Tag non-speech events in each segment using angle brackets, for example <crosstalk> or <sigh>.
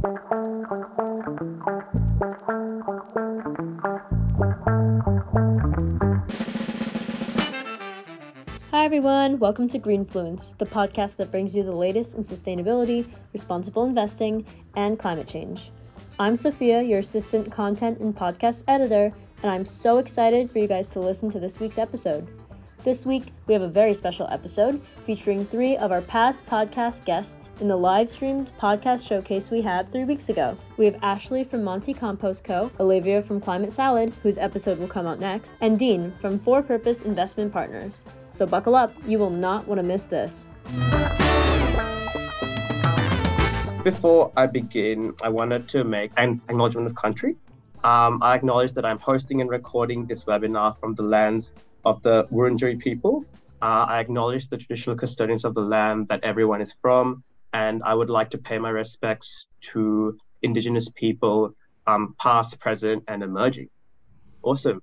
Hi everyone, welcome to Greenfluence, the podcast that brings you the latest in sustainability, responsible investing, and climate change. I'm Sophia, your assistant content and podcast editor, and I'm so excited for you guys to listen to this week's episode. This week, we have a very special episode featuring three of our past podcast guests in the live streamed podcast showcase we had three weeks ago. We have Ashley from Monty Compost Co., Olivia from Climate Salad, whose episode will come out next, and Dean from For Purpose Investment Partners. So buckle up, you will not want to miss this. Before I begin, I wanted to make an acknowledgement of country. Um, I acknowledge that I'm hosting and recording this webinar from the lands of the Wurundjeri people. Uh, I acknowledge the traditional custodians of the land that everyone is from, and I would like to pay my respects to Indigenous people, um, past, present, and emerging. Awesome.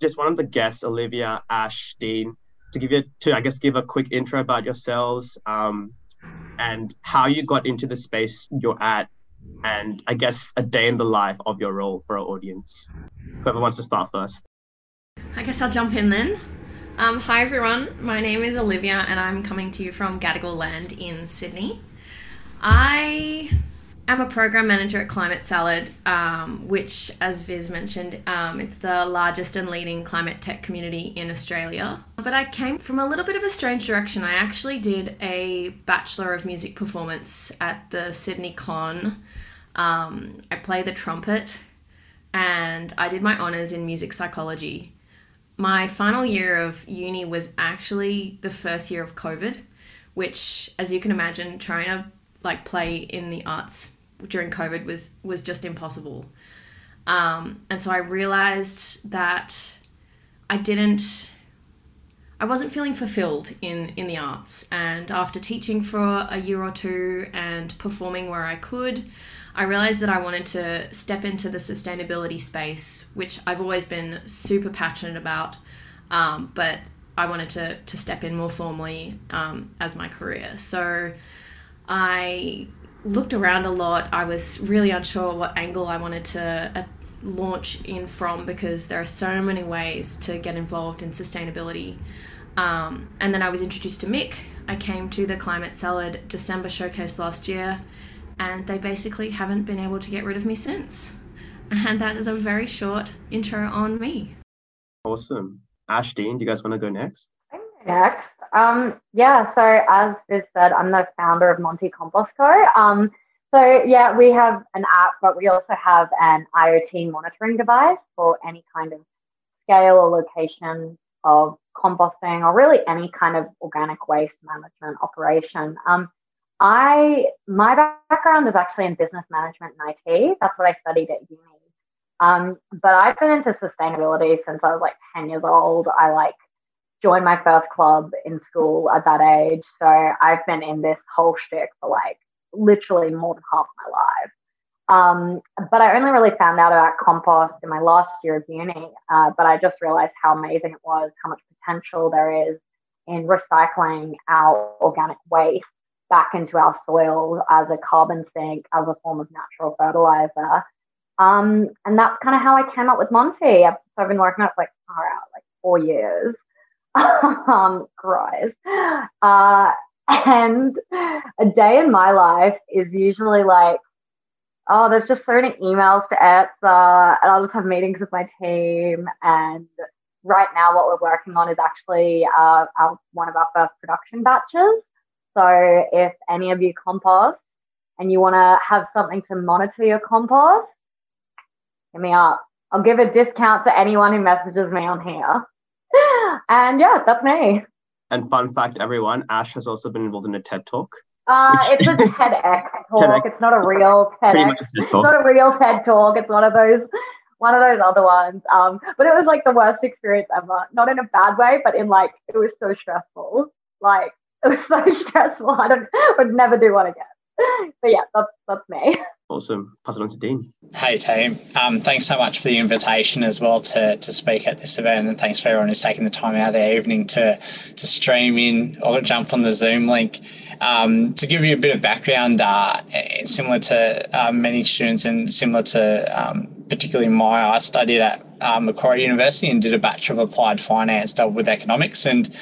Just one of the guests, Olivia, Ash, Dean, to give you to I guess give a quick intro about yourselves um, and how you got into the space you're at, and I guess a day in the life of your role for our audience. Whoever wants to start first. I guess I'll jump in then. Um, hi everyone, my name is Olivia and I'm coming to you from Gadigal Land in Sydney. I am a program manager at Climate Salad, um, which, as Viz mentioned, um, it's the largest and leading climate tech community in Australia. But I came from a little bit of a strange direction. I actually did a Bachelor of Music performance at the Sydney Con. Um, I play the trumpet and I did my honours in music psychology my final year of uni was actually the first year of COVID, which, as you can imagine, trying to like play in the arts during COVID was was just impossible. Um, and so I realized that I didn't, I wasn't feeling fulfilled in in the arts. And after teaching for a year or two and performing where I could, I realized that I wanted to step into the sustainability space, which I've always been super passionate about, um, but I wanted to, to step in more formally um, as my career. So I looked around a lot. I was really unsure what angle I wanted to uh, launch in from because there are so many ways to get involved in sustainability. Um, and then I was introduced to Mick. I came to the Climate Salad December showcase last year and they basically haven't been able to get rid of me since. And that is a very short intro on me. Awesome. Ash Dean, do you guys want to go next? Next. Um, yeah, so as Viz said, I'm the founder of Monty Compost Co. Um, so yeah, we have an app, but we also have an IoT monitoring device for any kind of scale or location of composting or really any kind of organic waste management operation. Um, I my background is actually in business management and IT. That's what I studied at uni. Um, but I've been into sustainability since I was like 10 years old. I like joined my first club in school at that age. So I've been in this whole shtick for like literally more than half my life. Um, but I only really found out about compost in my last year of uni. Uh, but I just realized how amazing it was, how much potential there is in recycling our organic waste back into our soil as a carbon sink, as a form of natural fertilizer. Um, and that's kind of how I came up with Monty. I've, so I've been working on it for like far out, like four years. <laughs> um, Christ. Uh, and a day in my life is usually like, oh, there's just so many emails to answer, and I'll just have meetings with my team. And right now, what we're working on is actually uh, our, one of our first production batches. So if any of you compost and you want to have something to monitor your compost, hit me up. I'll give a discount to anyone who messages me on here. <laughs> and yeah, that's me. And fun fact, everyone, Ash has also been involved in a TED talk. Uh, it's a <laughs> TEDx talk. TEDx. It's not a real <laughs> TEDx. TED it's not a real TED talk. It's one of those one of those other ones. Um, but it was like the worst experience ever. Not in a bad way, but in like it was so stressful. Like it was so <laughs> stressful. I don't would never do one again. But yeah, that's that's me. Awesome. Pass it on to Dean. Hey team. Um, thanks so much for the invitation as well to, to speak at this event and thanks for everyone who's taking the time out of their evening to to stream in or jump on the Zoom link. um, to give you a bit of background, uh, similar to uh, many students and similar to um, particularly my, I studied at uh, Macquarie University and did a Bachelor of Applied Finance, dealt with economics. And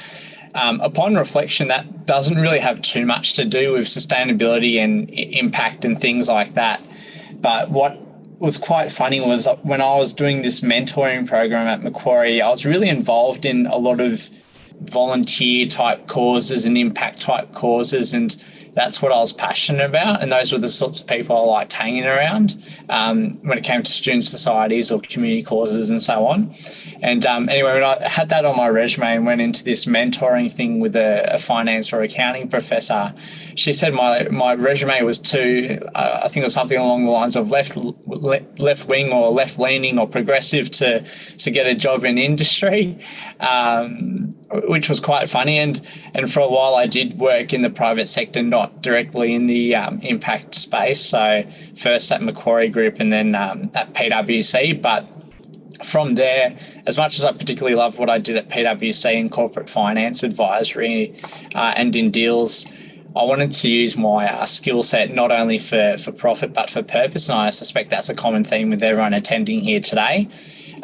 um, upon reflection, that doesn't really have too much to do with sustainability and impact and things like that. But what was quite funny was when I was doing this mentoring program at Macquarie, I was really involved in a lot of volunteer type causes and impact type causes and that's what I was passionate about, and those were the sorts of people I liked hanging around um, when it came to student societies or community causes and so on. And um, anyway, when I had that on my resume and went into this mentoring thing with a, a finance or accounting professor, she said my my resume was too, uh, I think it was something along the lines of left left wing or left leaning or progressive to to get a job in industry, um, which was quite funny. And and for a while, I did work in the private sector, not directly in the um, impact space. So first at Macquarie Group and then um, at PwC, but from there, as much as I particularly love what I did at PwC in corporate finance advisory uh, and in deals, I wanted to use my uh, skill set not only for, for profit but for purpose. And I suspect that's a common theme with everyone attending here today.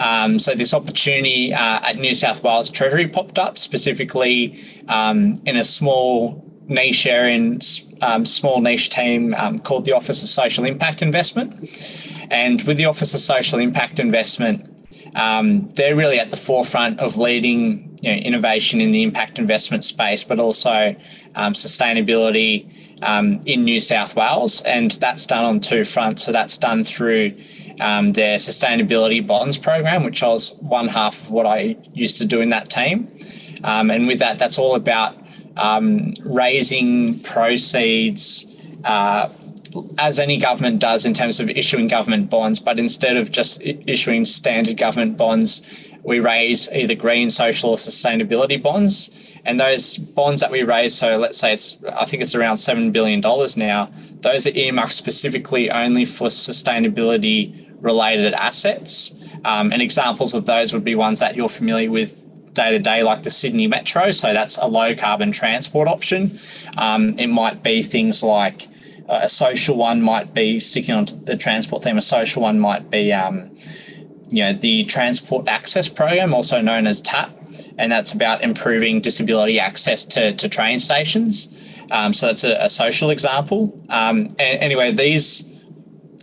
Um, so, this opportunity uh, at New South Wales Treasury popped up specifically um, in a small niche area, um, small niche team um, called the Office of Social Impact Investment. And with the Office of Social Impact Investment, um, they're really at the forefront of leading you know, innovation in the impact investment space, but also um, sustainability in New South Wales. And that's done on two fronts. So that's done through um, their sustainability bonds program, which I was one half of what I used to do in that team. Um, and with that, that's all about um, raising proceeds. Uh, as any government does in terms of issuing government bonds, but instead of just issuing standard government bonds, we raise either green, social, or sustainability bonds. And those bonds that we raise, so let's say it's, I think it's around $7 billion now, those are earmarked specifically only for sustainability related assets. Um, and examples of those would be ones that you're familiar with day to day, like the Sydney Metro. So that's a low carbon transport option. Um, it might be things like a social one might be sticking on the transport theme. A social one might be, um, you know, the Transport Access Program, also known as TAP, and that's about improving disability access to, to train stations. Um, so that's a, a social example. Um, anyway, these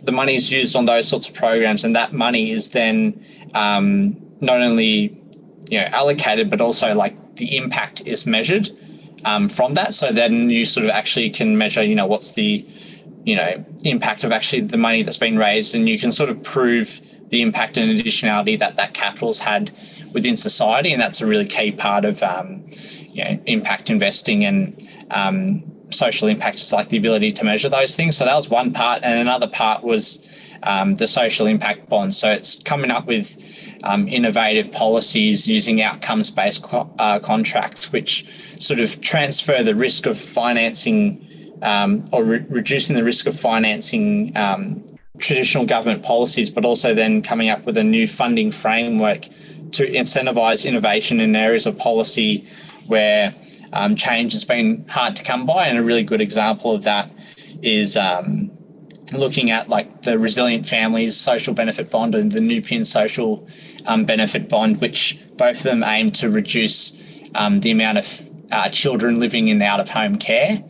the money is used on those sorts of programs, and that money is then um, not only you know allocated, but also like the impact is measured um, from that. So then you sort of actually can measure, you know, what's the you know impact of actually the money that's been raised, and you can sort of prove the impact and additionality that that capital's had within society, and that's a really key part of um, you know impact investing and um, social impact is like the ability to measure those things. So that was one part, and another part was um, the social impact bonds. So it's coming up with um, innovative policies using outcomes based co- uh, contracts, which sort of transfer the risk of financing um, or re- reducing the risk of financing um, traditional government policies, but also then coming up with a new funding framework to incentivize innovation in areas of policy where um, change has been hard to come by. And a really good example of that is um, looking at like the Resilient Families Social Benefit Bond and the Nepean Social um, Benefit Bond, which both of them aim to reduce um, the amount of uh, children living in out of home care.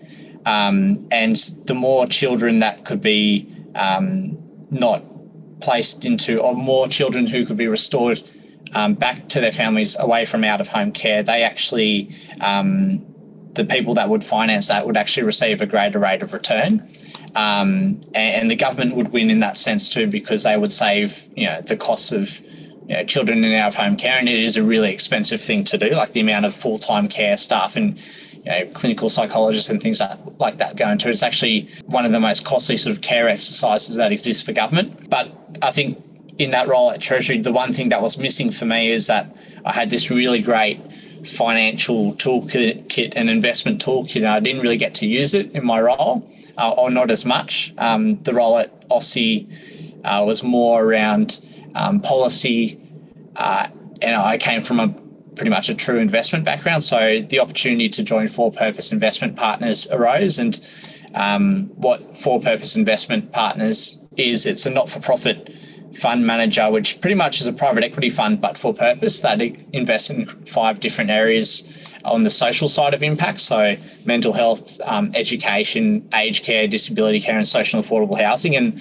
Um, and the more children that could be um, not placed into, or more children who could be restored um, back to their families away from out of home care, they actually, um, the people that would finance that would actually receive a greater rate of return. Um, and, and, the government would win in that sense too because they would save, you know, the costs of you know, children in out of home care, and it is a really expensive thing to do. Like the amount of full time care staff and you know, clinical psychologists and things like, that go into it. It's actually one of the most costly sort of care exercises that exists for government. But I think in that role at Treasury, the one thing that was missing for me is that I had this really great financial toolkit and investment toolkit, and I didn't really get to use it in my role, uh, or not as much. Um, the role at Aussie uh, was more around um, policy, uh, and I came from a pretty much a true investment background. So the opportunity to join For Purpose Investment Partners arose. And um, what For Purpose Investment Partners is, it's a not for profit fund manager, which pretty much is a private equity fund, but for purpose that invests in five different areas on the social side of impact. So, mental health, um, education, aged care, disability care, and social affordable housing. And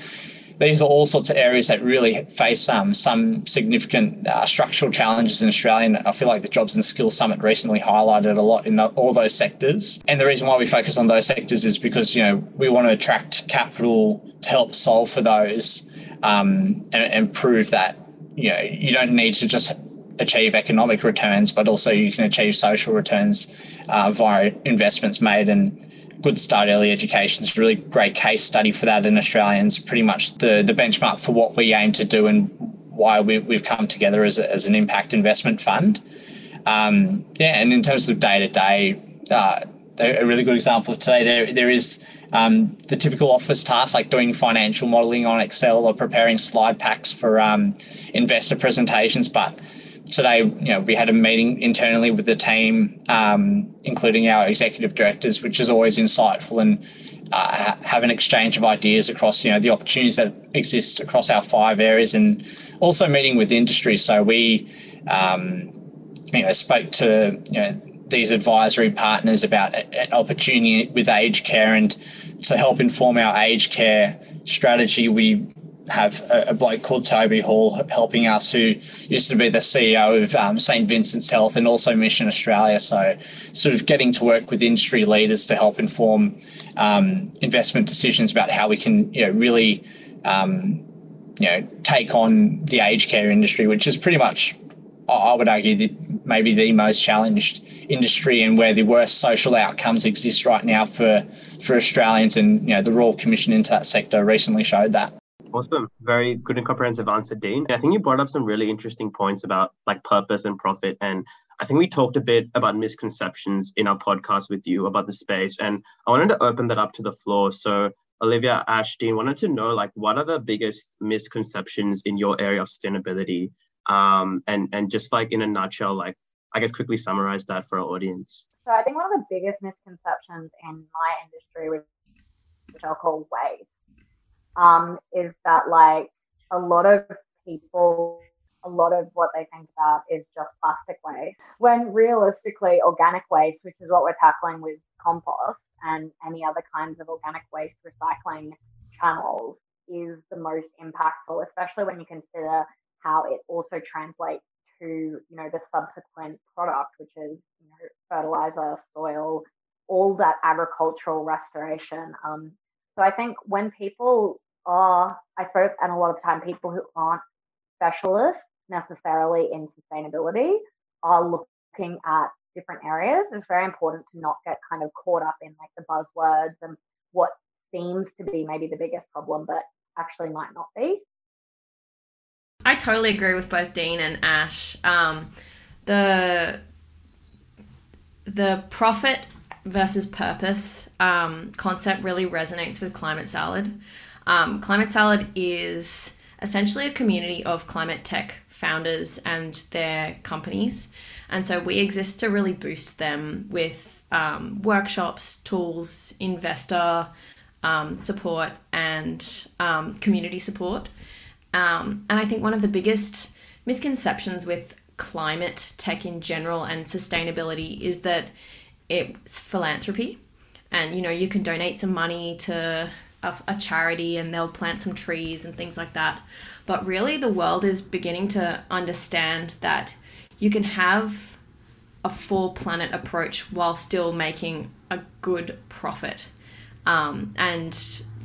these are all sorts of areas that really face um, some significant uh, structural challenges in Australia. And I feel like the Jobs and Skills Summit recently highlighted a lot in the, all those sectors. And the reason why we focus on those sectors is because you know we want to attract capital to help solve for those um, and, and prove that you know you don't need to just achieve economic returns, but also you can achieve social returns uh, via investments made. And Good Start Early Education is a really great case study for that in Australians, pretty much the, the benchmark for what we aim to do and why we, we've come together as, a, as an impact investment fund. Um, yeah, and in terms of day to day, a really good example of today, there there is um, the typical office tasks like doing financial modeling on Excel or preparing slide packs for um, investor presentations. But today, you know, we had a meeting internally with the team, um, including our executive directors, which is always insightful and uh, have an exchange of ideas across, you know, the opportunities that exist across our five areas, and also meeting with industry. So we, um, you know, spoke to you know these advisory partners about an opportunity with aged care and to help inform our aged care strategy we have a, a, bloke called Toby Hall helping us, who used to be the CEO of um, St Vincent's Health and also Mission Australia. So, sort of getting to work with industry leaders to help inform um, investment decisions about how we can, you know, really, um, you know, take on the aged care industry, which is pretty much, I would argue, the, maybe the most challenged industry and where the worst social outcomes exist right now for for Australians. And you know, the Royal Commission into that sector recently showed that. Awesome. Very good and comprehensive answer, Dean. I think you brought up some really interesting points about like purpose and profit. And I think we talked a bit about misconceptions in our podcast with you about the space. And I wanted to open that up to the floor. So Olivia Ashton wanted to know like what are the biggest misconceptions in your area of sustainability? Um, and and just like in a nutshell, like I guess quickly summarize that for our audience. So I think one of the biggest misconceptions in my industry, which, which I'll call waste, um, is that like a lot of people, a lot of what they think about is just plastic waste. When realistically, organic waste, which is what we're tackling with compost and any other kinds of organic waste recycling channels, is the most impactful, especially when you consider how it also translates to you know the subsequent product, which is you know fertilizer, soil, all that agricultural restoration. Um, so I think when people are, I suppose, and a lot of time people who aren't specialists necessarily in sustainability are looking at different areas. It's very important to not get kind of caught up in like the buzzwords and what seems to be maybe the biggest problem, but actually might not be. I totally agree with both Dean and Ash. Um, the the profit versus purpose um, concept really resonates with Climate Salad. Um, Climate Salad is essentially a community of climate tech founders and their companies. And so we exist to really boost them with um, workshops, tools, investor um, support, and um, community support. Um, and I think one of the biggest misconceptions with climate tech in general and sustainability is that it's philanthropy. And you know, you can donate some money to a, a charity and they'll plant some trees and things like that. But really, the world is beginning to understand that you can have a full planet approach while still making a good profit. Um, and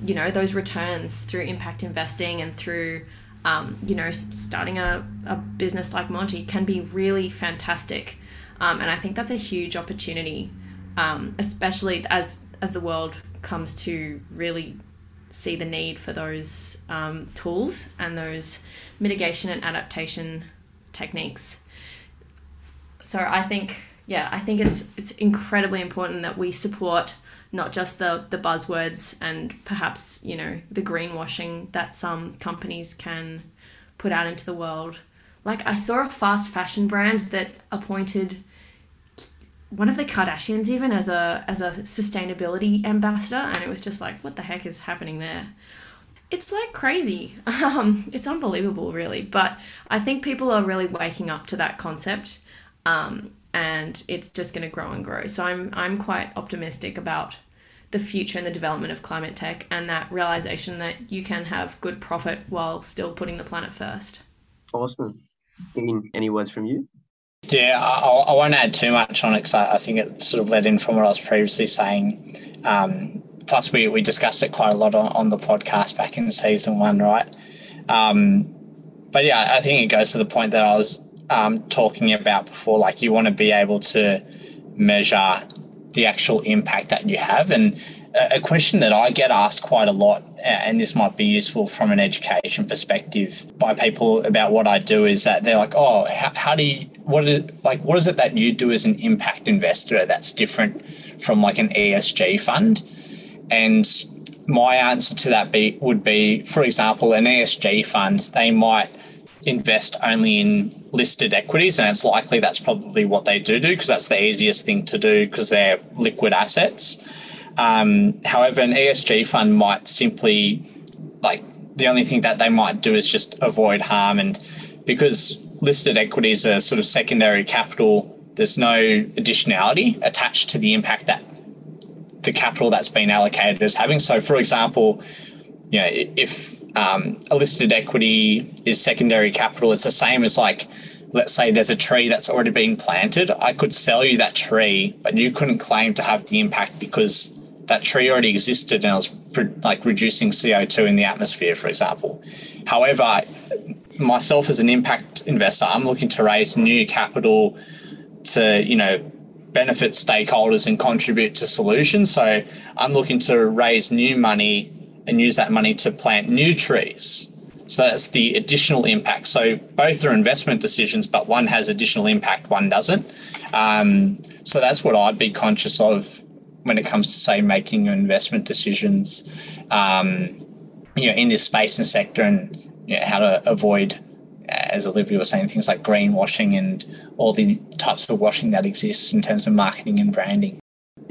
you know those returns through impact investing and through um, you know starting a, a business like monty can be really fantastic. Um, and i think that's a huge opportunity um, especially as as the world comes to really see the need for those um, tools and those mitigation and adaptation techniques. So i think yeah i think it's it's incredibly important that we support not just the the buzzwords and perhaps you know the greenwashing that some companies can put out into the world like I saw a fast fashion brand that appointed one of the Kardashians even as a as a sustainability ambassador, and it was just like, what the heck is happening there? It's like crazy. <laughs> Um, it's unbelievable, really. But I think people are really waking up to that concept, um, and it's just going to grow and grow. So I'm I'm quite optimistic about the future and the development of climate tech, and that realization that you can have good profit while still putting the planet first. Awesome. Any, any words from you? Yeah, I, I won't add too much on it because I, I, think it sort of led in from what I was previously saying. Um, plus, we, we discussed it quite a lot on, on the podcast back in season one, right? Um, but yeah, I think it goes to the point that I was um, talking about before. Like, you want to be able to measure the actual impact that you have. And a question that I get asked quite a lot, and this might be useful from an education perspective by people about what I do, is that they're like, "Oh, how, how do you? What is like? What is it that you do as an impact investor that's different from like an ESG fund?" And my answer to that be would be, for example, an ESG fund they might invest only in listed equities, and it's likely that's probably what they do do because that's the easiest thing to do because they're liquid assets. Um, however, an ESG fund might simply, like, the only thing that they might do is just avoid harm. And because listed equities are sort of secondary capital, there's no additionality attached to the impact that the capital that's been allocated is having. So, for example, you know, if um, a listed equity is secondary capital, it's the same as like, let's say there's a tree that's already been planted. I could sell you that tree, but you couldn't claim to have the impact because that tree already existed and it was like reducing CO2 in the atmosphere, for example. However, myself as an impact investor, I'm looking to raise new capital to, you know, benefit stakeholders and contribute to solutions. So I'm looking to raise new money and use that money to plant new trees. So that's the additional impact. So both are investment decisions, but one has additional impact, one doesn't. Um, so that's what I'd be conscious of when it comes to say making investment decisions, um, you know, in this space and sector, and you know, how to avoid, as Olivia was saying, things like greenwashing and all the types of washing that exists in terms of marketing and branding.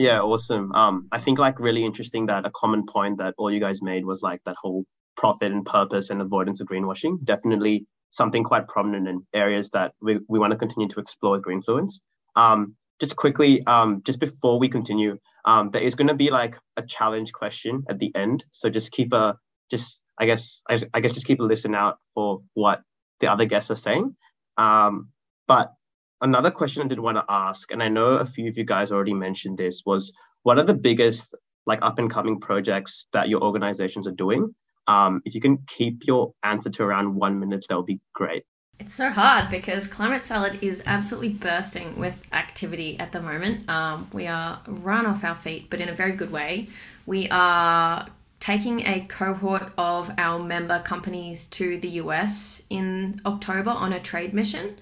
Yeah, awesome. Um, I think like really interesting that a common point that all you guys made was like that whole profit and purpose and avoidance of greenwashing. Definitely something quite prominent in areas that we, we want to continue to explore Greenfluence. Um, just quickly, um, just before we continue, um, there is going to be like a challenge question at the end. So just keep a, just, I guess, I, I guess just keep a listen out for what the other guests are saying. Um, but another question I did want to ask, and I know a few of you guys already mentioned this, was what are the biggest like up and coming projects that your organizations are doing? Um, if you can keep your answer to around one minute, that would be great. It's so hard because Climate Salad is absolutely bursting with activity at the moment. Um, we are run off our feet, but in a very good way. We are taking a cohort of our member companies to the US in October on a trade mission.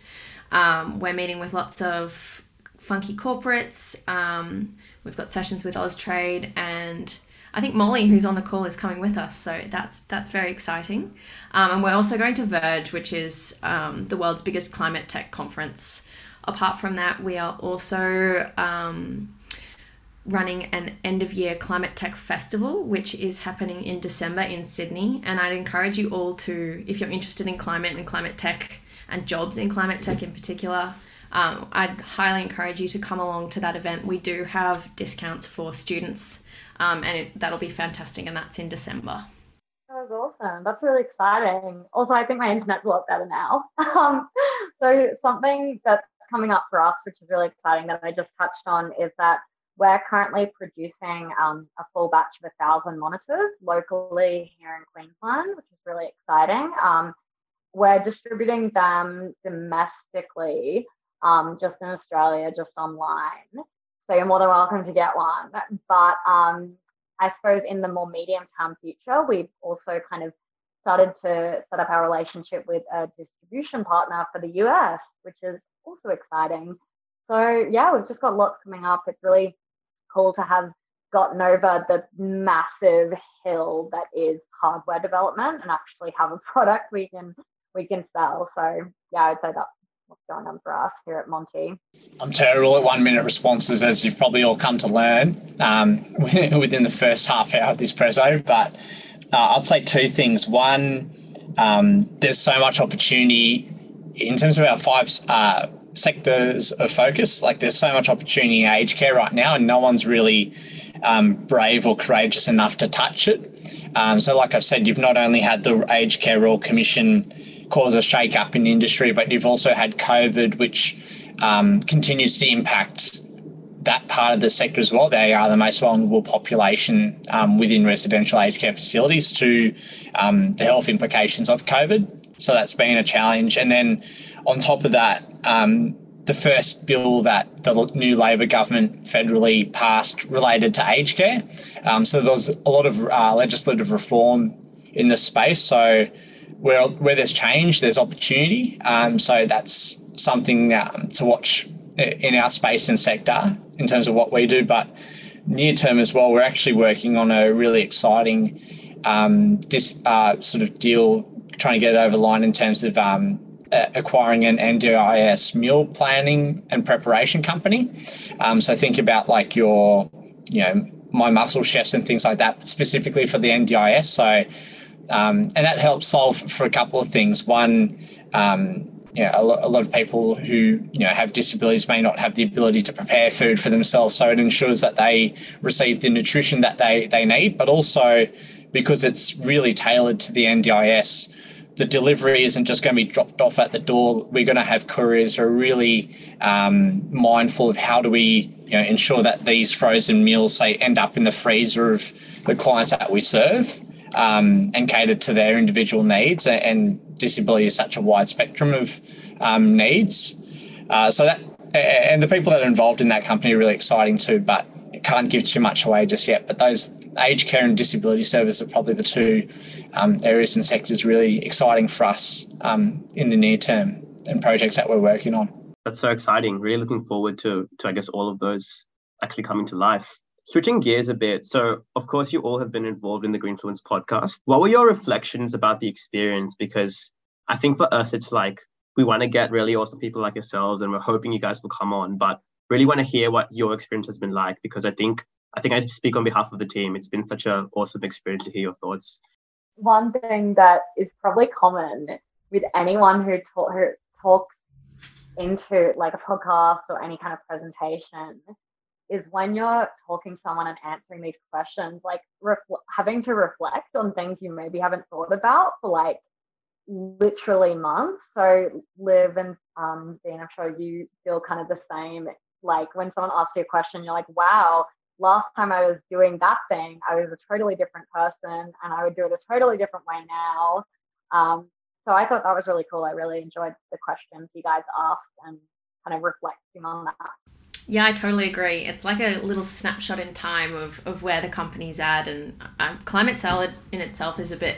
Um, we're meeting with lots of funky corporates. Um, we've got sessions with Austrade and I think Molly, who's on the call, is coming with us, so that's that's very exciting. Um, and we're also going to Verge, which is um, the world's biggest climate tech conference. Apart from that, we are also um, running an end of year climate tech festival, which is happening in December in Sydney. And I'd encourage you all to, if you're interested in climate and climate tech and jobs in climate tech in particular, um, I'd highly encourage you to come along to that event. We do have discounts for students um, and it, that'll be fantastic. And that's in December. That was awesome. That's really exciting. Also, I think my internet's a lot better now. <laughs> Um, so something that's coming up for us, which is really exciting that I just touched on, is that we're currently producing um, a full batch of a thousand monitors locally here in Queensland, which is really exciting. We're distributing them domestically, um, just in Australia, just online. So you're more than welcome to get one. But um, I suppose in the more medium term future, we've also kind of started to set up our relationship with a distribution partner for the US, which is also exciting. So yeah, we've just got lots coming up. It's really cool to have gotten over the massive hill that is hardware development and actually have a <laughs> product we can we can sell. So yeah, I'd say that's what's going on for us here at Monty. I'm terrible at one minute responses, as you've probably all come to learn um, <laughs> within the first half hour of this preso. But uh, I'd say two things. One, um, there's so much opportunity in terms of our five uh, sectors of focus. Like there's so much opportunity in aged care right now, and no one's really um, brave or courageous enough to touch it. Um, so, like I've said, you've not only had the Aged Care Royal Commission cause a shake up in the industry, but you've also had COVID, which um, continues to impact that part of the sector as well. They are the most vulnerable population um, within residential aged care facilities to um, the health implications of COVID. So that's been a challenge. And then on top of that, um, the first bill that the new Labor government federally passed related to aged care. Um, so there was a lot of uh, legislative reform in the space. So where where there's change, there's opportunity. Um, so that's something um, to watch in our space and sector in terms of what we do. But near term as well, we're actually working on a really exciting um, dis, uh, sort of deal, trying to get it over line in terms of um, acquiring an NDIS meal planning and preparation company. Um, so think about like your, you know, My Muscle Chefs and things like that, specifically for the NDIS. So um, and that helps solve for a couple of things. One, um, you know, a, lot, a lot of people who you know have disabilities may not have the ability to prepare food for themselves, so it ensures that they receive the nutrition that they they need. But also, because it's really tailored to the NDIS, the delivery isn't just going to be dropped off at the door. We're going to have couriers who are really um, mindful of how do we you know, ensure that these frozen meals say end up in the freezer of the clients that we serve um, and cater to their individual needs. And disability is such a wide spectrum of um, needs. Uh, so that and the people that are involved in that company are really exciting too, but can't give too much away just yet. But those aged care and disability services are probably the two um, areas and sectors really exciting for us um, in the near term and projects that we're working on. That's so exciting. Really looking forward to to I guess all of those actually coming to life. Switching gears a bit, so of course you all have been involved in the Greenfluence podcast. What were your reflections about the experience? Because I think for us, it's like we want to get really awesome people like yourselves, and we're hoping you guys will come on. But really want to hear what your experience has been like because I think I think I speak on behalf of the team. It's been such an awesome experience to hear your thoughts. One thing that is probably common with anyone who, talk, who talks into like a podcast or any kind of presentation is when you're talking to someone and answering these questions, like having to reflect on things you maybe haven't thought about for like literally months. So, Liv and um, Dean, I'm sure you feel kind of the same. Like when someone asks you a question, you're like, wow, last time I was doing that thing, I was a totally different person and I would do it a totally different way now. Um, so I thought that was really cool. I really enjoyed the questions you guys asked and kind of reflecting on that. Yeah, I totally agree. It's like a little snapshot in time of, of where the company's at, and um, Climate Salad in itself is a bit.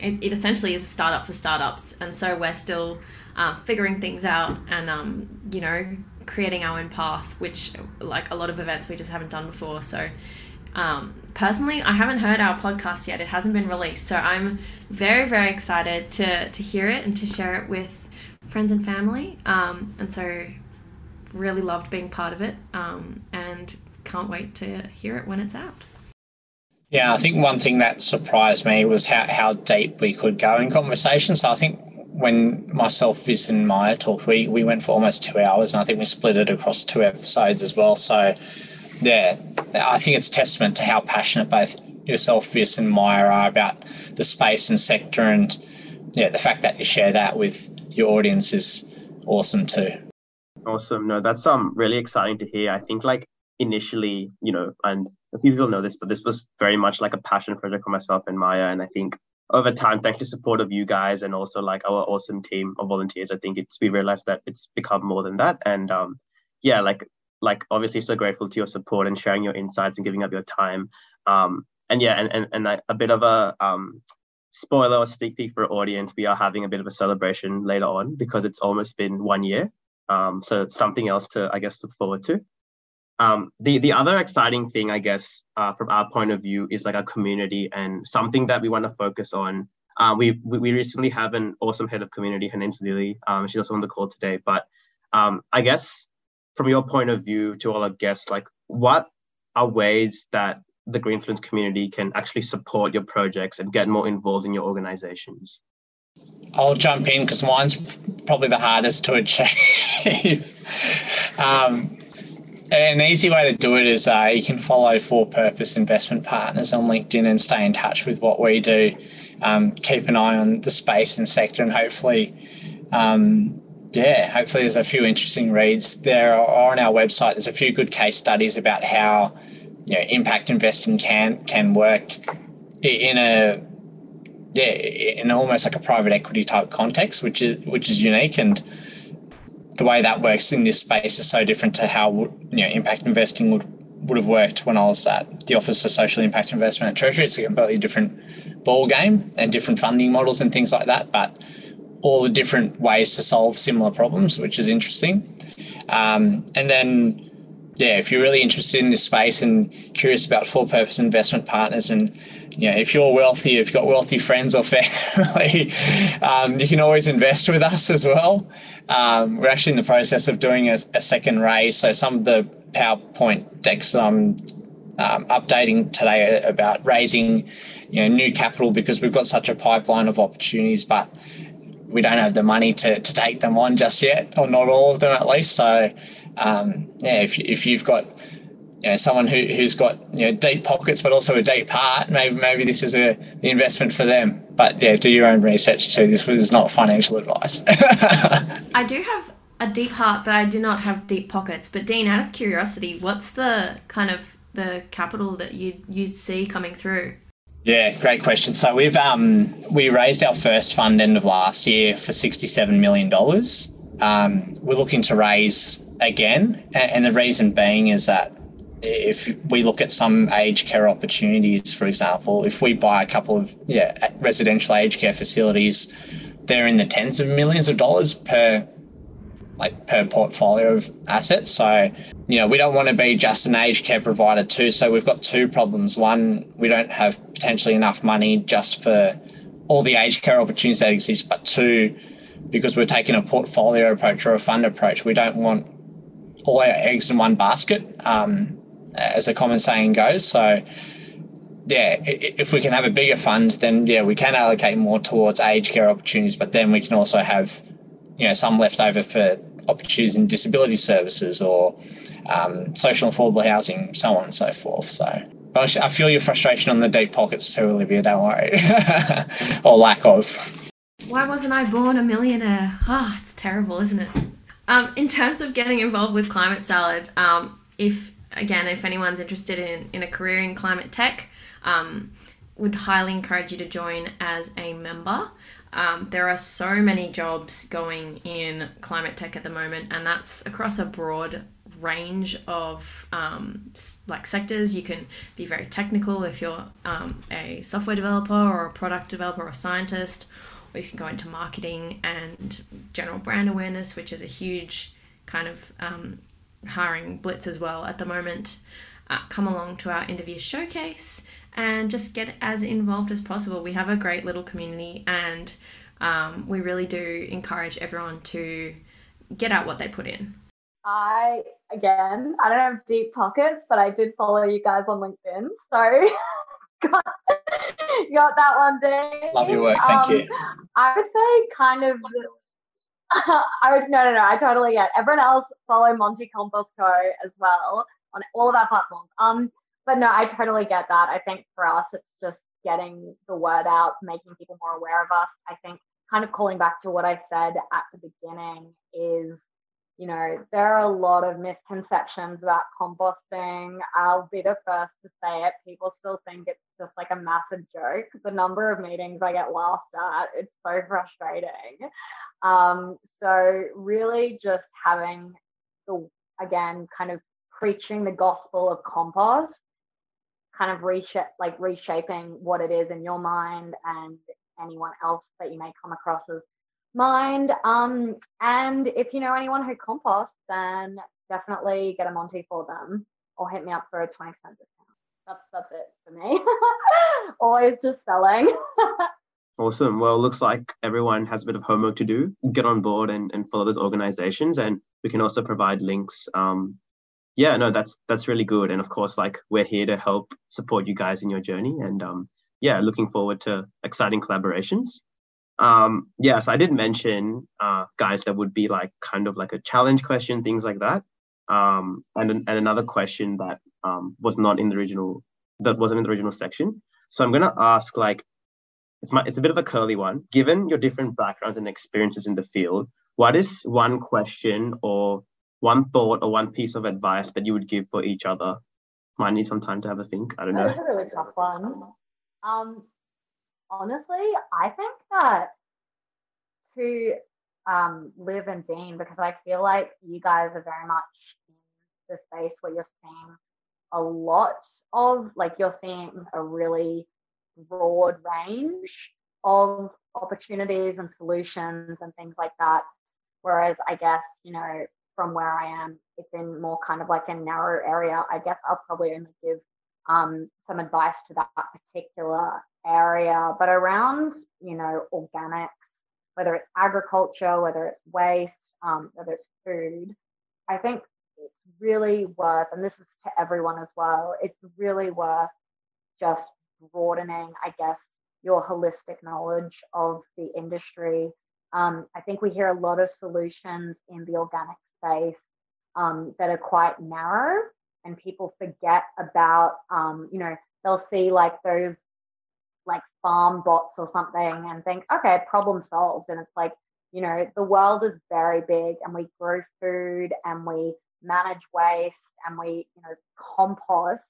It, it essentially is a startup for startups, and so we're still uh, figuring things out, and um, you know, creating our own path, which like a lot of events we just haven't done before. So, um, personally, I haven't heard our podcast yet; it hasn't been released, so I'm very very excited to to hear it and to share it with friends and family. Um, and so really loved being part of it um, and can't wait to hear it when it's out. Yeah, I think one thing that surprised me was how, how deep we could go in conversation. So I think when myself, Viz, and Maya talked, we, we went for almost two hours, and I think we split it across two episodes as well. So, yeah, I think it's testament to how passionate both yourself, Viz, and Maya are about the space and sector, and yeah, the fact that you share that with your audience is awesome too. Awesome. No, that's um really exciting to hear. I think like initially, you know, and a people know this, but this was very much like a passion project for myself and Maya. And I think over time, thanks to support of you guys and also like our awesome team of volunteers, I think it's we realized that it's become more than that. And um yeah, like like obviously so grateful to your support and sharing your insights and giving up your time. Um and yeah, and and, and a bit of a um spoiler or sneak peek for audience, we are having a bit of a celebration later on because it's almost been one year um, so something else to, I guess, look forward to. Um, the the other exciting thing, I guess, uh, from our point of view, is like our community and something that we want to focus on Uh, we, we recently have an awesome head of community. Her name's Lily. Um, she's also on the call today. But um, I guess from your point of view to all our guests, like what are ways that the Greenfluence community can actually support your projects and get more involved in your organizations? I'll jump in because mine's probably the hardest to <laughs> achieve. um, an easy way to do it is uh, you can follow For Purpose Investment Partners on LinkedIn and stay in touch with what we do. Um, keep an eye on the space and sector, and hopefully, um, yeah, hopefully there's a few interesting reads there are on our website. There's a few good case studies about how you know, impact investing can can work in a yeah in almost like a private equity type context, which is which is unique and the way that works in this space is so different to how you know impact investing would would have worked when I was at the Office of Social Impact Investment at Treasury. It's a completely different ball game and different funding models and things like that, but all the different ways to solve similar problems, which is interesting. Um, and then yeah, if you're really interested in this space and curious about for purpose investment partners and you know, if you're wealthy, if you've got wealthy friends or family, <laughs> um, you can always invest with us as well. Um, we're actually in the process of doing a, a, second raise. So some of the PowerPoint decks that I'm um, updating today about raising, you know, new capital because we've got such a pipeline of opportunities, but we don't have the money to, to take them on just yet, or not all of them at least. So um, yeah, if, if you've got you know, someone who, who's got you know deep pockets but also a deep heart, maybe maybe this is a the investment for them. But yeah, do your own research too. This was not financial advice. <laughs> I do have a deep heart, but I do not have deep pockets. But Dean, out of curiosity, what's the kind of the capital that you you'd see coming through? Yeah, great question. So we've um we raised our first fund end of last year for sixty seven million dollars. Um, we're looking to raise again. And the reason being is that if we look at some aged care opportunities, for example, if we buy a couple of yeah residential aged care facilities, they're in the tens of millions of dollars per like per portfolio of assets. So, you know, we don't want to be just an aged care provider too. So we've got two problems. One, we don't have potentially enough money just for all the aged care opportunities that exist. But two, because we're taking a portfolio approach or a fund approach, we don't want all our eggs in one basket, um, as a common saying goes. So, yeah, if we can have a bigger fund, then yeah, we can allocate more towards aged care opportunities, but then we can also have, you know, some left over for opportunities in disability services or um, social affordable housing, so on and so forth. So. I feel your frustration on the deep pockets too, Olivia. Don't worry, <laughs> or lack of. Why wasn't I born a millionaire? Ah, oh, it's terrible, isn't it? Um, in terms of getting involved with Climate Salad, um, if again, if anyone's interested in, in a career in climate tech, um, would highly encourage you to join as a member. Um, there are so many jobs going in climate tech at the moment, and that's across a broad range of um, like sectors. You can be very technical if you're um, a software developer or a product developer or a scientist, or you can go into marketing and general brand awareness, which is a huge kind of um, hiring blitz as well at the moment. Uh, come along to our interview showcase and just get as involved as possible. We have a great little community and um, we really do encourage everyone to get out what they put in. I, again, I don't have deep pockets, but I did follow you guys on LinkedIn. So <laughs> got, got that one day. Love your work. Thank um, you. I would say kind of. <laughs> I would no no no. I totally get. Everyone else follow Monty Compost Co as well on all of our platforms. Um, but no, I totally get that. I think for us, it's just getting the word out, making people more aware of us. I think kind of calling back to what I said at the beginning is you know, there are a lot of misconceptions about composting. I'll be the first to say it. People still think it's just like a massive joke. The number of meetings I get laughed at, it's so frustrating. Um, so, really, just having the, again, kind of preaching the gospel of compost, kind of reshape, like reshaping what it is in your mind and anyone else that you may come across as mind. Um, and if you know anyone who composts, then definitely get a Monty for them or hit me up for a 20% discount. That's that's it for me. <laughs> Always just selling. <laughs> Awesome. Well, looks like everyone has a bit of homework to do. Get on board and, and follow those organizations, and we can also provide links. Um, yeah, no, that's that's really good. And of course, like we're here to help support you guys in your journey. And um, yeah, looking forward to exciting collaborations. Um, yes, yeah, so I did mention, uh, guys, there would be like kind of like a challenge question, things like that. Um, and and another question that um, was not in the original, that wasn't in the original section. So I'm gonna ask like it's my it's a bit of a curly one. Given your different backgrounds and experiences in the field, what is one question or one thought or one piece of advice that you would give for each other? Might need some time to have a think. I don't know. That's a really tough one. Um, honestly, I think that to um, Liv and Dean, because I feel like you guys are very much in the space where you're seeing a lot of, like, you're seeing a really broad range of opportunities and solutions and things like that. Whereas I guess, you know, from where I am, it's in more kind of like a narrow area. I guess I'll probably only give um, some advice to that particular area. But around, you know, organics, whether it's agriculture, whether it's waste, um, whether it's food, I think it's really worth, and this is to everyone as well, it's really worth just broadening, I guess, your holistic knowledge of the industry. Um, I think we hear a lot of solutions in the organic space um, that are quite narrow, and people forget about, um, you know, they'll see like those like farm bots or something and think, okay, problem solved. And it's like, you know, the world is very big, and we grow food and we manage waste and we, you know, compost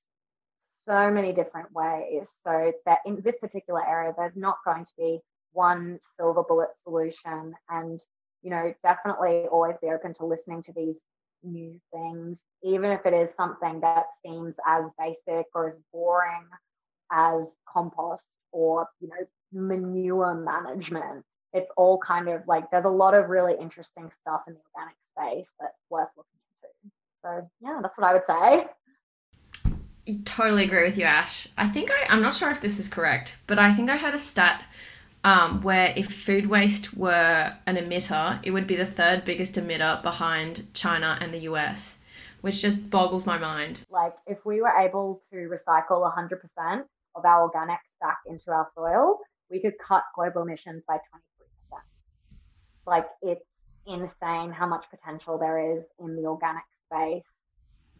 so many different ways. So that in this particular area, there's not going to be one silver bullet solution. And, you know, definitely always be open to listening to these new things, even if it is something that seems as basic or as boring as compost or, you know, manure management. It's all kind of like there's a lot of really interesting stuff in the organic space that's worth looking. So yeah, that's what I would say I totally agree with you, Ash. I think I, I'm not sure if this is correct, but I think I had a stat um, where if food waste were an emitter, it would be the third biggest emitter behind China and the US, which just boggles my mind. Like, if we were able to recycle 100% of our organics back into our soil, we could cut global emissions by 23%. Like, it's insane how much potential there is in the organic space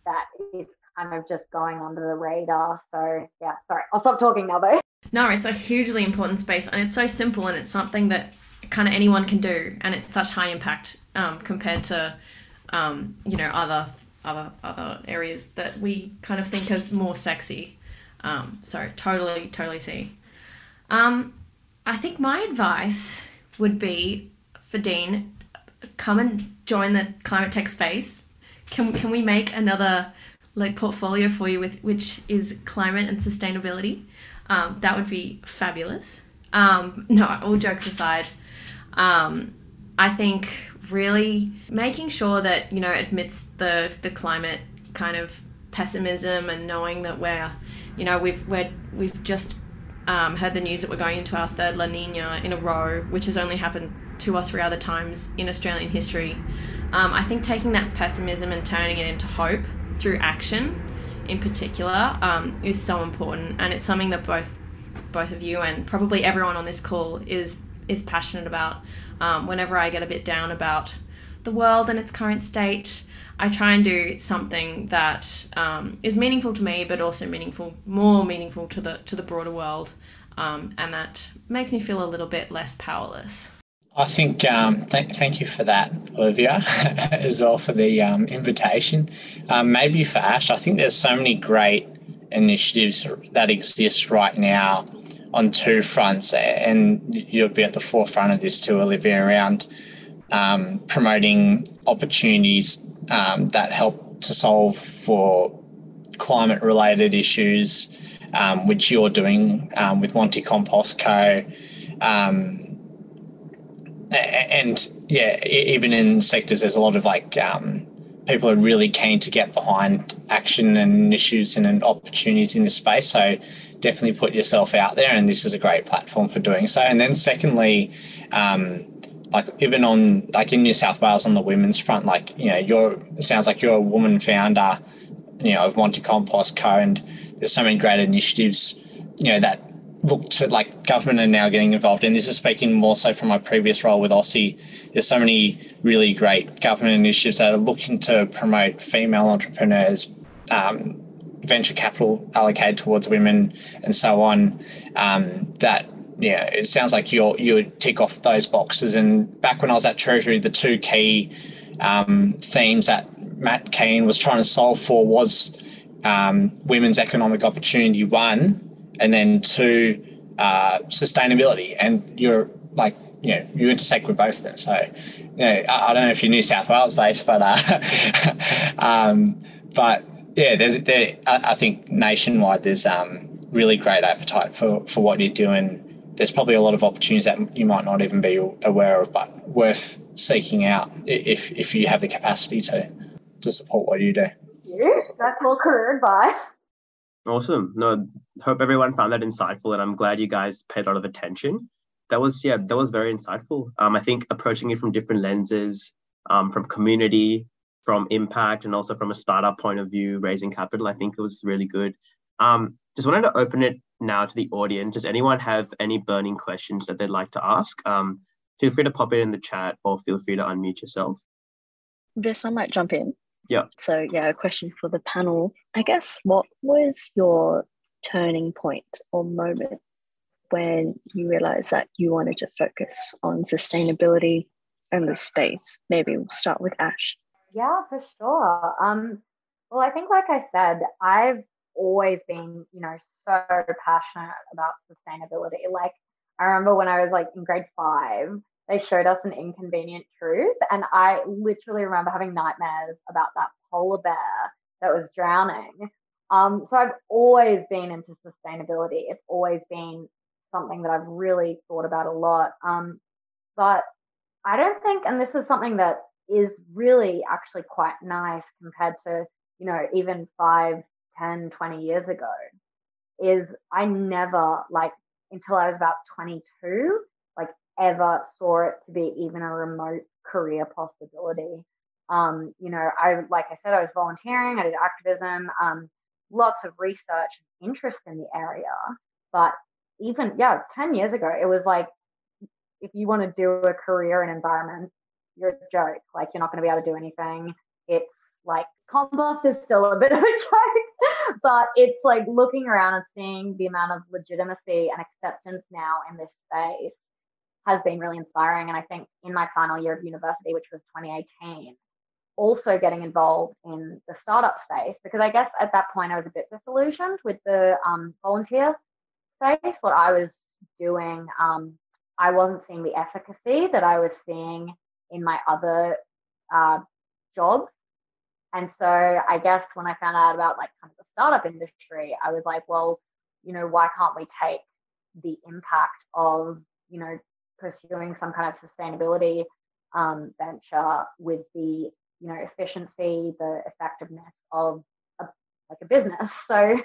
that is kind of just going under the radar. So yeah, sorry, I'll stop talking now though. No, it's a hugely important space and it's so simple and it's something that kind of anyone can do and it's such high impact um, compared to um, you know other other other areas that we kind of think as more sexy. Um, so totally totally see. Um, I think my advice would be for Dean, come and join the climate tech space. Can can we make another like portfolio for you with which is climate and sustainability. Um, that would be fabulous. Um, no, all jokes aside, um, I think really making sure that you know amidst the the climate kind of pessimism and knowing that we're you know we've we're, we've just um, heard the news that we're going into our third La Nina in a row, which has only happened two or three other times in Australian history. Um, I think taking that pessimism and turning it into hope through action in particular um, is so important. And it's something that both both of you and probably everyone on this call is is passionate about. Um, whenever i get a bit down about the world and its current state i try and do something that um, is meaningful to me but also meaningful more meaningful to the to the broader world um, and that makes me feel a little bit less powerless I think um, th- thank you for that, Olivia, <laughs> as well for the um, invitation. Um, maybe for Ash, I think there's so many great initiatives that exist right now on two fronts, and you'll be at the forefront of this too, Olivia, around um, promoting opportunities um, that help to solve for climate-related issues, um, which you're doing with Monty Compost Co. Um, and yeah, even in sectors, there's a lot of like um, people are really keen to get behind action and issues and and opportunities in this space. So definitely put yourself out there, and this is a great platform for doing so. And then secondly, um, like even on like in New South Wales on the women's front, like you know, you're it sounds like you're a woman founder, you know, of Monty Compost Co. And there's so many great initiatives, you know, that look to like government are now getting involved and This is speaking more so from my previous role with Aussie. There's so many really great government initiatives that are looking to promote female entrepreneurs, um, venture capital allocated towards women, and so on. Um, that yeah, it sounds like you're you tick off those boxes. And back when I was at Treasury, the two key um, themes that Matt Kean was trying to solve for was um, women's economic opportunity, one, and then two, uh, sustainability. And you're like, you know, you intersect with both of them. So, you know, I, I don't know if you're New South Wales based, but, uh, <laughs> um, but yeah, there's there. I, I think nationwide there's um, really great appetite for for what you're doing. There's probably a lot of opportunities that you might not even be aware of, but worth seeking out if if you have the capacity to to support what you do. That's all career advice. Awesome. No, hope everyone found that insightful, and I'm glad you guys paid a lot of attention. That was yeah, that was very insightful. Um, I think approaching it from different lenses, um, from community, from impact, and also from a startup point of view, raising capital. I think it was really good. Um, just wanted to open it now to the audience. Does anyone have any burning questions that they'd like to ask? Um, feel free to pop it in the chat or feel free to unmute yourself. This I might jump in. Yeah. So yeah, a question for the panel. I guess what was your turning point or moment when you realized that you wanted to focus on sustainability and the space? Maybe we'll start with Ash. Yeah, for sure. Um, well, I think, like I said, I've always been, you know, so passionate about sustainability. Like, I remember when I was like in grade five, they showed us an inconvenient truth. And I literally remember having nightmares about that polar bear that was drowning. Um, so I've always been into sustainability. It's always been something that I've really thought about a lot. Um, but I don't think, and this is something that is really actually quite nice compared to, you know, even five, 10, 20 years ago, is I never, like, until I was about 22, like, ever saw it to be even a remote career possibility. Um, you know, I, like I said, I was volunteering, I did activism, um, lots of research and interest in the area. But even, yeah, 10 years ago, it was like, if you want to do a career in environment, you're a joke. Like, you're not going to be able to do anything. It's like compost is still a bit of a <laughs> joke, but it's like looking around and seeing the amount of legitimacy and acceptance now in this space has been really inspiring. And I think in my final year of university, which was 2018, also getting involved in the startup space because I guess at that point I was a bit disillusioned with the um, volunteer space. What I was doing, um, I wasn't seeing the efficacy that I was seeing in my other uh, jobs. And so I guess when I found out about like kind of the startup industry, I was like, well, you know, why can't we take the impact of, you know, pursuing some kind of sustainability um, venture with the you know efficiency the effectiveness of a, like a business. <laughs> So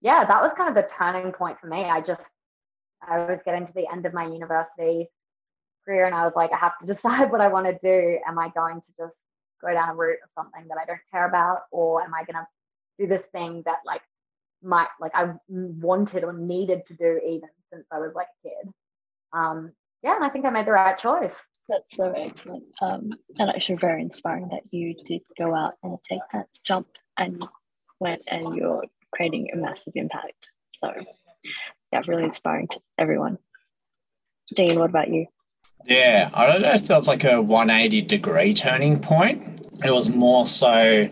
yeah that was kind of the turning point for me. I just i was getting to the end of my university career and i was like i have to <laughs> decide what i want to do. Am i going to just go down a route of something that i don't care about? Or am i going to do this thing that like might like i wanted or needed to do even since i was like a kid? Um yeah and i think i made the right choice that's so excellent. Um, and actually very inspiring that you did go out and take that jump and went and you're creating a massive impact. So yeah, really inspiring to everyone. Dean, what about you? Yeah, I don't know if that was like a 180 degree turning point. It was more so,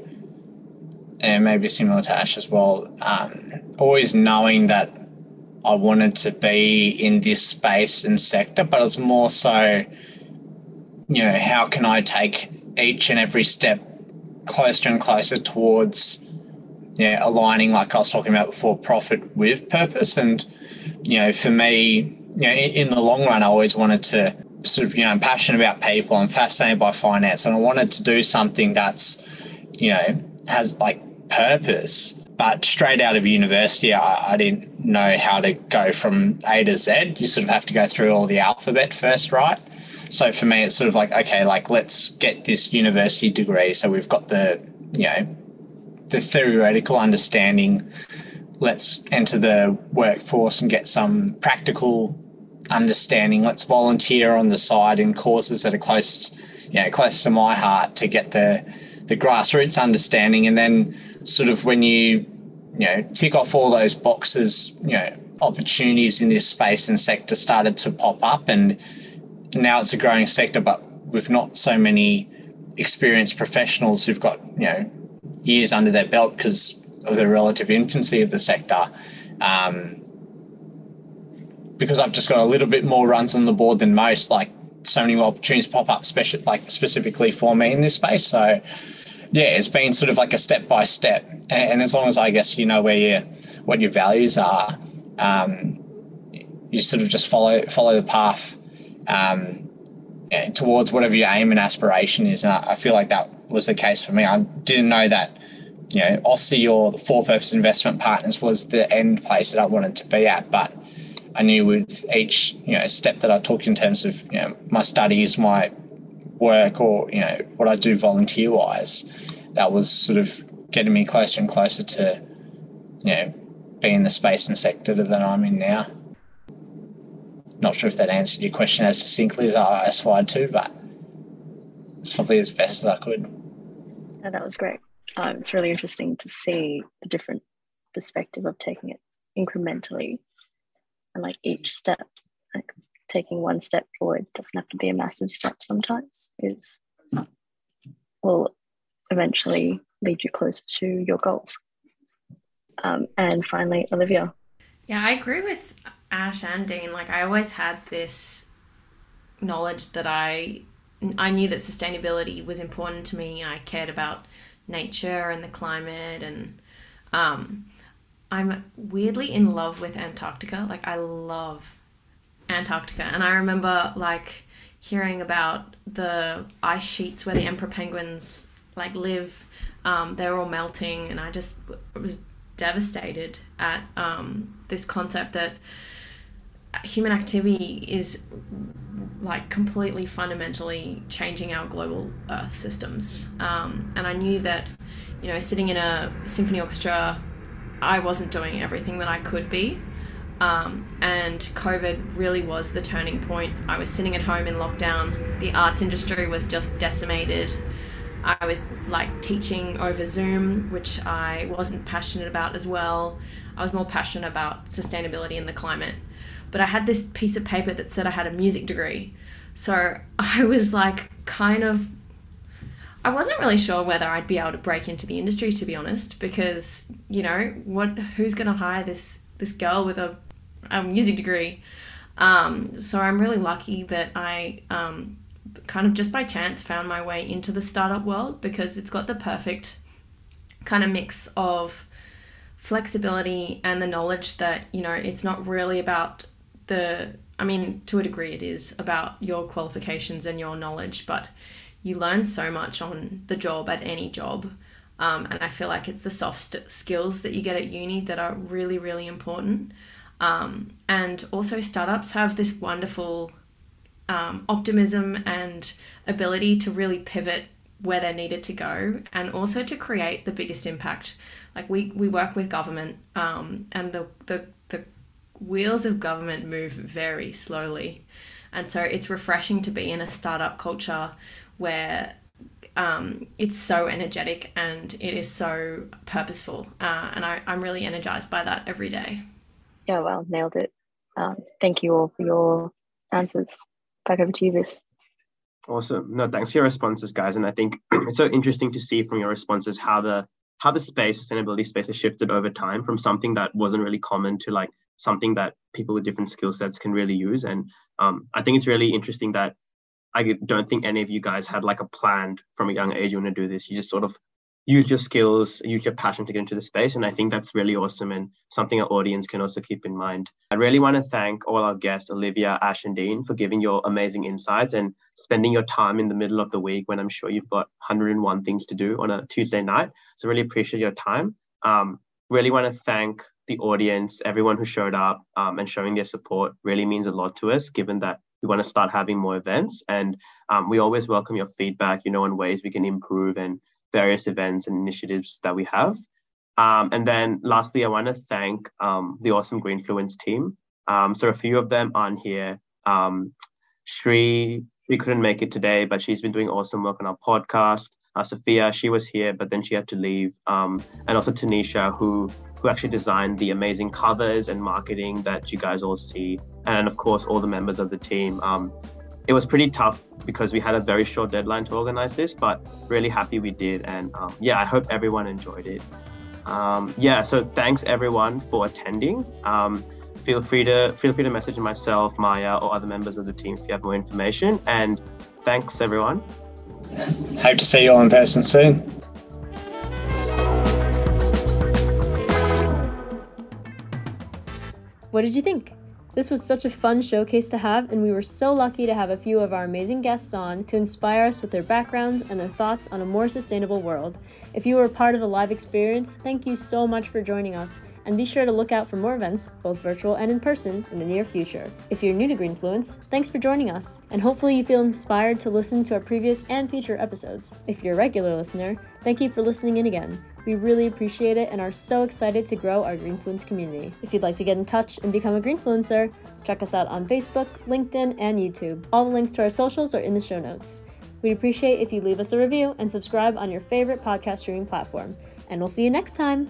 and maybe similar to Ash as well, um, always knowing that I wanted to be in this space and sector, but it's more so you know, how can I take each and every step closer and closer towards yeah, aligning, like I was talking about before, profit with purpose. And, you know, for me, you know, in, in the long run, I always wanted to sort of, you know, I'm passionate about people, I'm fascinated by finance, and I wanted to do something that's you know, has like purpose. But straight out of university, I, I didn't know how to go from A to Z. You sort of have to go through all the alphabet first, right? So for me, it's sort of like, okay, like let's get this university degree. So we've got the, you know, the theoretical understanding. Let's enter the workforce and get some practical understanding. Let's volunteer on the side in causes that are close, you know, close to my heart to get the the grassroots understanding. And then sort of when you, you know, tick off all those boxes, you know, opportunities in this space and sector started to pop up and now it's a growing sector, but with not so many experienced professionals who've got, you know, years under their belt because of the relative infancy of the sector. Um, because I've just got a little bit more runs on the board than most, like so many more opportunities pop up, special like specifically for me in this space. So yeah, it's been sort of like a step by step, and as long as I guess you know where your what your values are, um, you sort of just follow follow the path um, towards whatever your aim and aspiration is. And I, feel like that was the case for me. I didn't know that, you know, Aussie or the for purpose investment partners was the end place that I wanted to be at. But I knew with each, you know, step that I took in terms of, you know, my studies, my work or, you know, what I do volunteer wise, that was sort of getting me closer and closer to, you know, being the space and sector that I'm in now. Not sure if that answered your question as succinctly as I aspired to, but it's probably as best as I could. Yeah, that was great. Um, it's really interesting to see the different perspective of taking it incrementally and like each step, like taking one step forward doesn't have to be a massive step sometimes, is will eventually lead you closer to your goals. Um, and finally, Olivia. Yeah, I agree with Ash and Dean. Like, I always had this knowledge that I I knew that sustainability was important to me. I cared about nature and the climate, and um, I'm weirdly in love with Antarctica. Like I love Antarctica, and I remember like hearing about the ice sheets where the emperor penguins like live. Um, they're all melting, and I just was devastated at um, this concept that human activity is like completely fundamentally changing our global earth systems. Um, and i knew that you know sitting in a symphony orchestra i wasn't doing everything that i could be um, and covid really was the turning point i was sitting at home in lockdown the arts industry was just decimated i was like teaching over zoom which i wasn't passionate about as well i was more passionate about sustainability and the climate but I had this piece of paper that said I had a music degree. So <laughs> I was like, kind of, I wasn't really sure whether I'd be able to break into the industry, to be honest, because you know what? Who's going to hire this this girl with a, a music degree? Um, so I'm really lucky that I um, kind of just by chance found my way into the startup world because it's got the perfect kind of mix of flexibility and the knowledge that you know it's not really about the I mean, to a degree, it is about your qualifications and your knowledge, but you learn so much on the job at any job. Um, and I feel like it's the soft skills that you get at uni that are really, really important. Um, and also, startups have this wonderful um, optimism and ability to really pivot where they're needed to go and also to create the biggest impact. Like, we, we work with government, um, and the, the wheels of government move very slowly. And so it's refreshing to be in a startup culture where um, it's so energetic and it is so purposeful. Uh, and I, I'm really energized by that every day. Yeah, well, nailed it. Um, thank you all for your answers. Back over to you, Viz. Awesome. No, thanks for your responses, guys. And I think <clears throat> it's so interesting to see from your responses how the how the space, sustainability space, has shifted over time from something that wasn't really common to like something that people with different skill sets can really use. And um, I think it's really interesting that I don't think any of you guys had like a plan from a young age you want to do this. You just sort of use your skills, use your passion to get into the space. And I think that's really awesome and something our audience can also keep in mind. I really want to thank all our guests, Olivia, Ash, and Dean, for giving your amazing insights and spending your time in the middle of the week when I'm sure you've got 101 things to do on a Tuesday night. So really appreciate your time. Um, really want to thank the audience, everyone who showed up um, and showing their support really means a lot to us, given that we want to start having more events. And um, we always welcome your feedback, you know, on ways we can improve and various events and initiatives that we have. Um, and then lastly, I want to thank um, the awesome Greenfluence team. Um, so a few of them on here. Um, Shri, we couldn't make it today, but she's been doing awesome work on our podcast. Uh, Sophia, she was here, but then she had to leave. Um, and also Tanisha, who who actually designed the amazing covers and marketing that you guys all see. And of course, all the members of the team. It was pretty tough because we had a very short deadline to organize this, but really happy we did. And um, yeah, I hope everyone enjoyed it. Um, yeah, so thanks everyone for attending. Um, feel free to feel free to message myself, Maya, or other members of the team if you have more information. And thanks everyone. Hope to see you all in person soon. What did you think? This was such a fun showcase to have, and we were so lucky to have a few of our amazing guests on to inspire us with their backgrounds and their thoughts on a more sustainable world. If you were part of the live experience, thank you so much for joining us, and be sure to look out for more events, both virtual and in person, in the near future. If you're new to Greenfluence, thanks for joining us, and hopefully you feel inspired to listen to our previous and future episodes. If you're a regular listener, thank you for listening in again. We really appreciate it and are so excited to grow our Greenfluence community. If you'd like to get in touch and become a Greenfluencer, check us out on Facebook, LinkedIn, and YouTube. All the links to our socials are in the show notes. We'd appreciate if you leave us a review and subscribe on your favorite podcast streaming platform. And we'll see you next time.